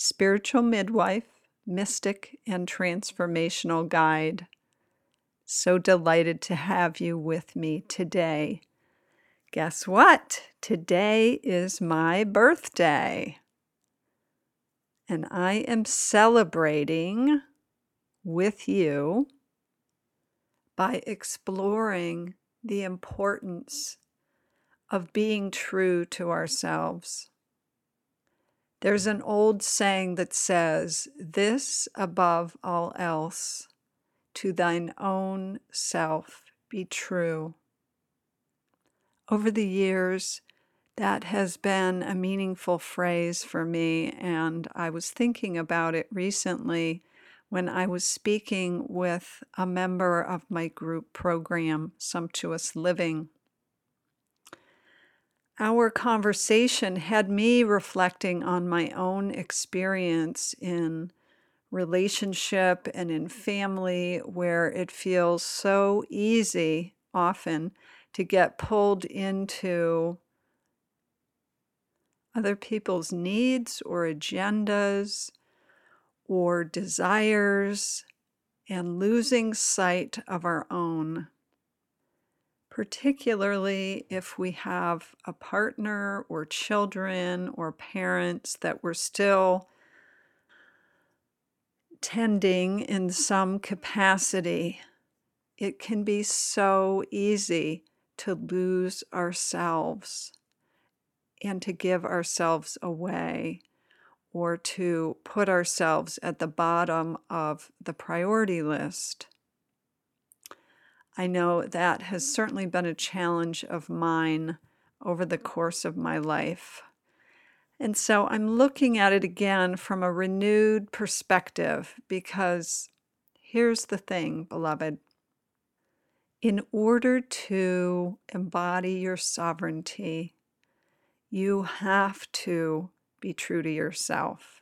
spiritual midwife, mystic, and transformational guide. So delighted to have you with me today. Guess what? Today is my birthday. And I am celebrating with you by exploring the importance of being true to ourselves. There's an old saying that says, This above all else, to thine own self be true. Over the years, that has been a meaningful phrase for me, and I was thinking about it recently when I was speaking with a member of my group program, Sumptuous Living our conversation had me reflecting on my own experience in relationship and in family where it feels so easy often to get pulled into other people's needs or agendas or desires and losing sight of our own particularly if we have a partner or children or parents that we're still tending in some capacity. It can be so easy to lose ourselves and to give ourselves away or to put ourselves at the bottom of the priority list. I know that has certainly been a challenge of mine over the course of my life. And so I'm looking at it again from a renewed perspective because here's the thing, beloved. In order to embody your sovereignty, you have to be true to yourself.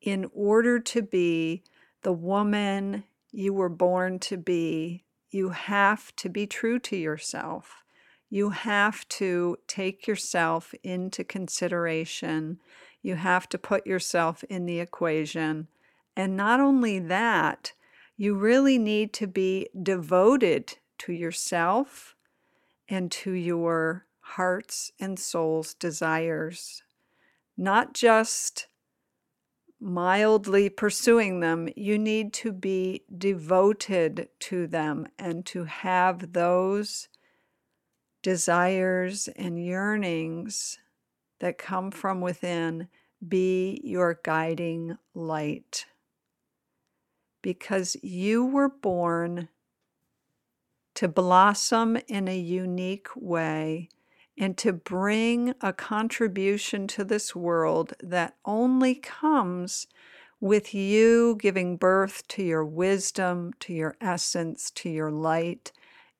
In order to be the woman you were born to be, you have to be true to yourself. You have to take yourself into consideration. You have to put yourself in the equation. And not only that, you really need to be devoted to yourself and to your heart's and soul's desires. Not just mildly pursuing them, you need to be devoted to them and to have those desires and yearnings that come from within be your guiding light. Because you were born to blossom in a unique way and to bring a contribution to this world that only comes with you giving birth to your wisdom, to your essence, to your light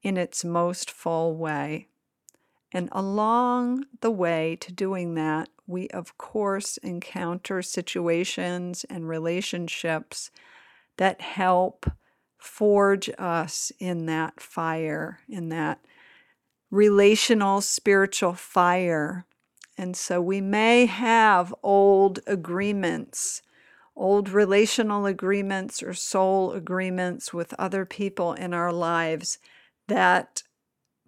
in its most full way. And along the way to doing that, we of course encounter situations and relationships that help forge us in that fire, in that relational spiritual fire. And so we may have old agreements, old relational agreements or soul agreements with other people in our lives that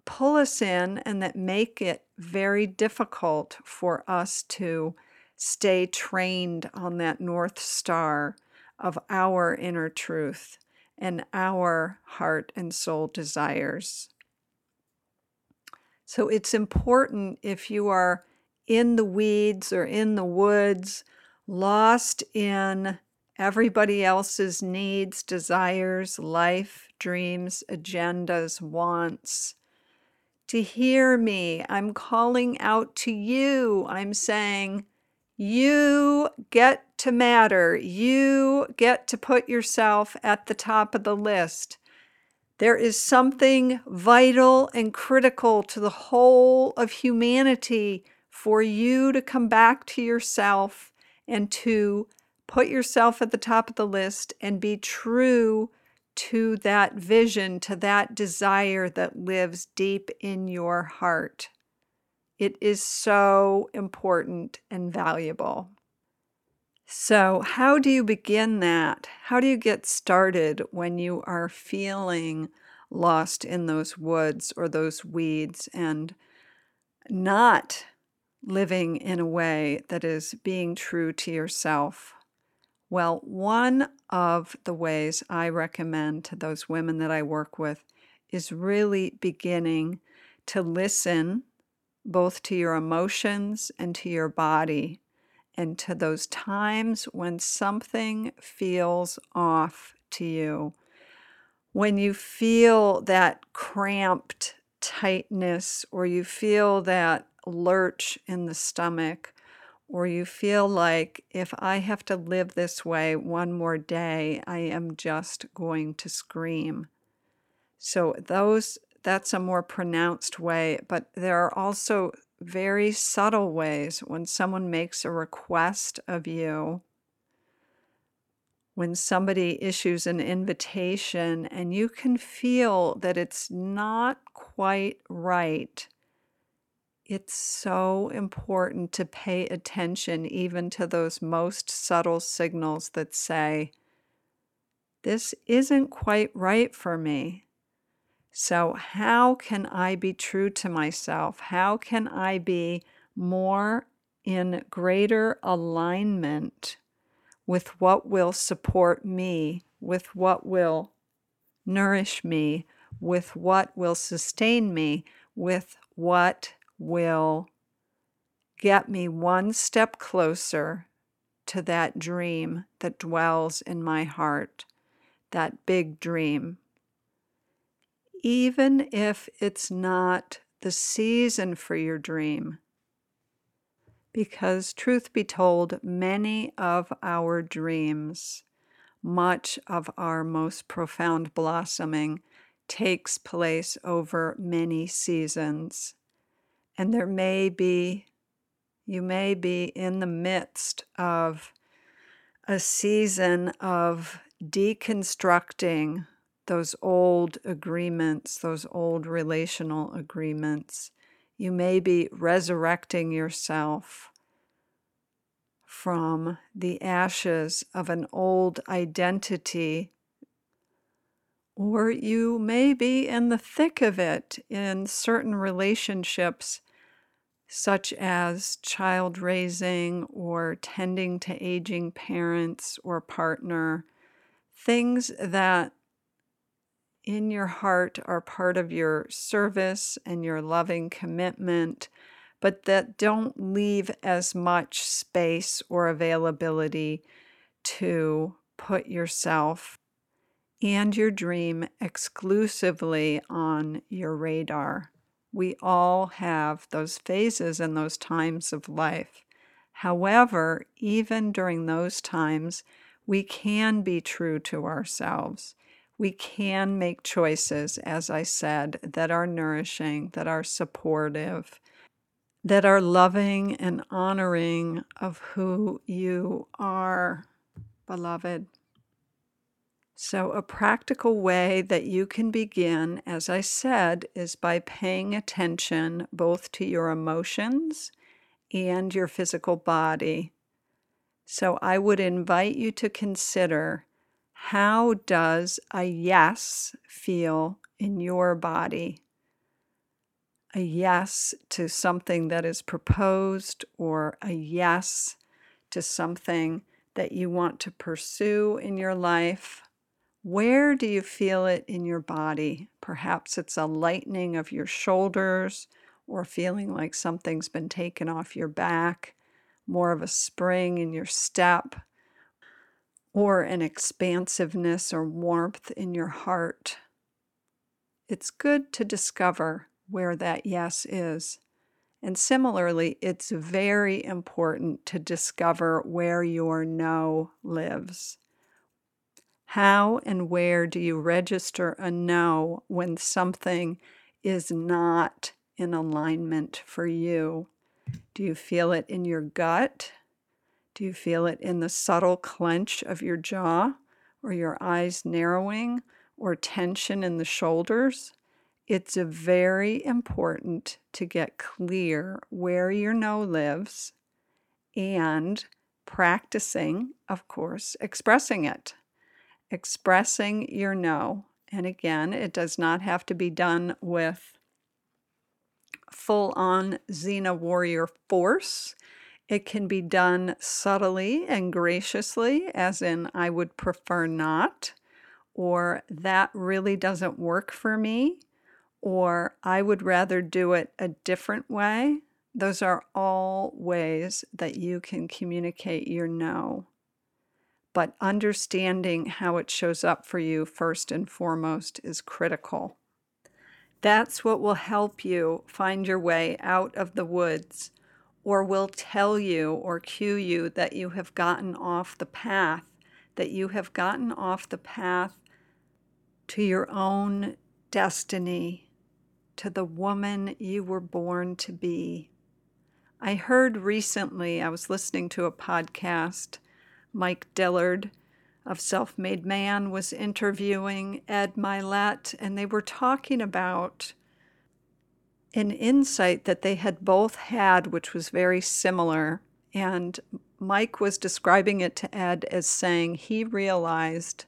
pull us in and that make it very difficult for us to stay trained on that North Star of our inner truth and our heart and soul desires. So it's important if you are in the weeds or in the woods, lost in everybody else's needs, desires, life, dreams, agendas, wants. To hear me, I'm calling out to you. I'm saying, You get to matter. You get to put yourself at the top of the list. There is something vital and critical to the whole of humanity for you to come back to yourself and to put yourself at the top of the list and be true to that vision, to that desire that lives deep in your heart. It is so important and valuable. So, how do you begin that? How do you get started when you are feeling lost in those woods or those weeds and not living in a way that is being true to yourself? Well, one of the ways I recommend to those women that I work with is really beginning to listen both to your emotions and to your body and to those times when something feels off to you. When you feel that cramped tightness or you feel that lurch in the stomach or you feel like if I have to live this way one more day, I am just going to scream. So those that's a more pronounced way, but there are also very subtle ways when someone makes a request of you, when somebody issues an invitation and you can feel that it's not quite right it's so important to pay attention even to those most subtle signals that say, This isn't quite right for me. So, how can I be true to myself? How can I be more in greater alignment with what will support me, with what will nourish me, with what will sustain me, with what will get me one step closer to that dream that dwells in my heart, that big dream. Even if it's not the season for your dream, because truth be told, many of our dreams, much of our most profound blossoming, takes place over many seasons. And there may be, you may be in the midst of a season of deconstructing those old agreements, those old relational agreements. You may be resurrecting yourself from the ashes of an old identity, or you may be in the thick of it in certain relationships such as child raising or tending to aging parents or partner, things that in your heart are part of your service and your loving commitment, but that don't leave as much space or availability to put yourself and your dream exclusively on your radar. We all have those phases and those times of life. However, even during those times, we can be true to ourselves. We can make choices, as I said, that are nourishing, that are supportive, that are loving and honoring of who you are, beloved. So, a practical way that you can begin, as I said, is by paying attention both to your emotions and your physical body. So, I would invite you to consider how does a yes feel in your body? A yes to something that is proposed or a yes to something that you want to pursue in your life where do you feel it in your body? Perhaps it's a lightening of your shoulders or feeling like something's been taken off your back, more of a spring in your step, or an expansiveness or warmth in your heart. It's good to discover where that yes is And similarly, it's very important to discover where your no lives. How and where do you register a no when something is not in alignment for you? Do you feel it in your gut? Do you feel it in the subtle clench of your jaw or your eyes narrowing or tension in the shoulders? it's very important to get clear where your no lives and practicing, of course, expressing it. Expressing your no. And again, it does not have to be done with full on Xena warrior force. It can be done subtly and graciously, as in, I would prefer not, or that really doesn't work for me or I would rather do it a different way. Those are all ways that you can communicate your no. But understanding how it shows up for you first and foremost is critical. That's what will help you find your way out of the woods or will tell you or cue you that you have gotten off the path, that you have gotten off the path to your own destiny to the woman you were born to be. I heard recently, I was listening to a podcast, Mike Dillard of Self Made Man was interviewing Ed Mylett, and they were talking about an insight that they had both had, which was very similar. And Mike was describing it to Ed as saying he realized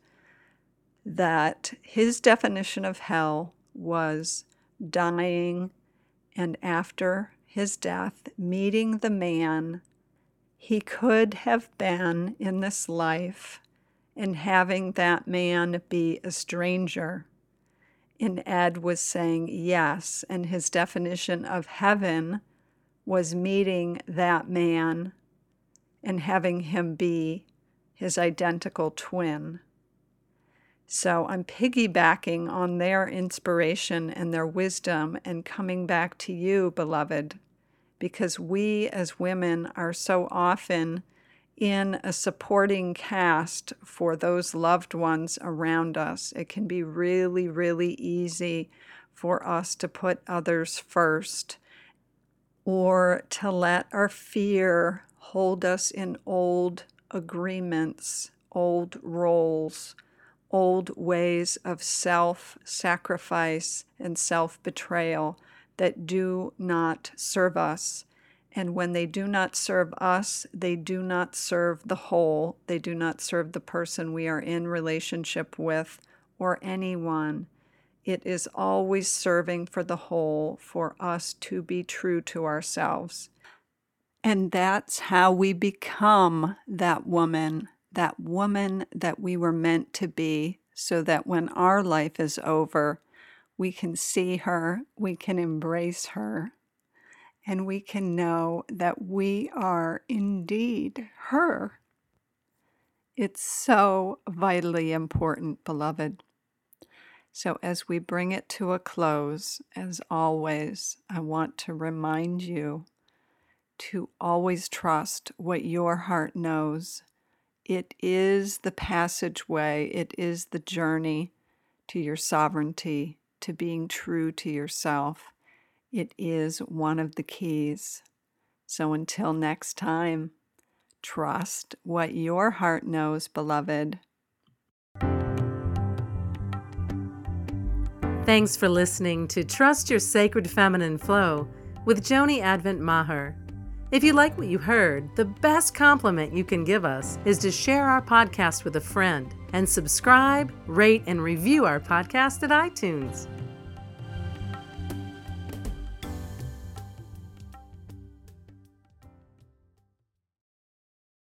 that his definition of hell was dying, and after his death, meeting the man he could have been in this life and having that man be a stranger. And Ed was saying yes, and his definition of heaven was meeting that man and having him be his identical twin. So I'm piggybacking on their inspiration and their wisdom and coming back to you, beloved, because we as women are so often in a supporting cast for those loved ones around us. It can be really, really easy for us to put others first or to let our fear hold us in old agreements, old roles old ways of self sacrifice and self betrayal that do not serve us. And when they do not serve us, they do not serve the whole. They do not serve the person we are in relationship with or anyone. It is always serving for the whole, for us to be true to ourselves. And that's how we become that woman that woman that we were meant to be, so that when our life is over, we can see her, we can embrace her, and we can know that we are indeed her. It's so vitally important, beloved. So, as we bring it to a close, as always, I want to remind you to always trust what your heart knows it is the passageway, it is the journey to your sovereignty, to being true to yourself. It is one of the keys. So until next time, trust what your heart knows, beloved. Thanks for listening to Trust Your Sacred Feminine Flow with Joni Advent Maher. If you like what you heard, the best compliment you can give us is to share our podcast with a friend and subscribe, rate, and review our podcast at iTunes.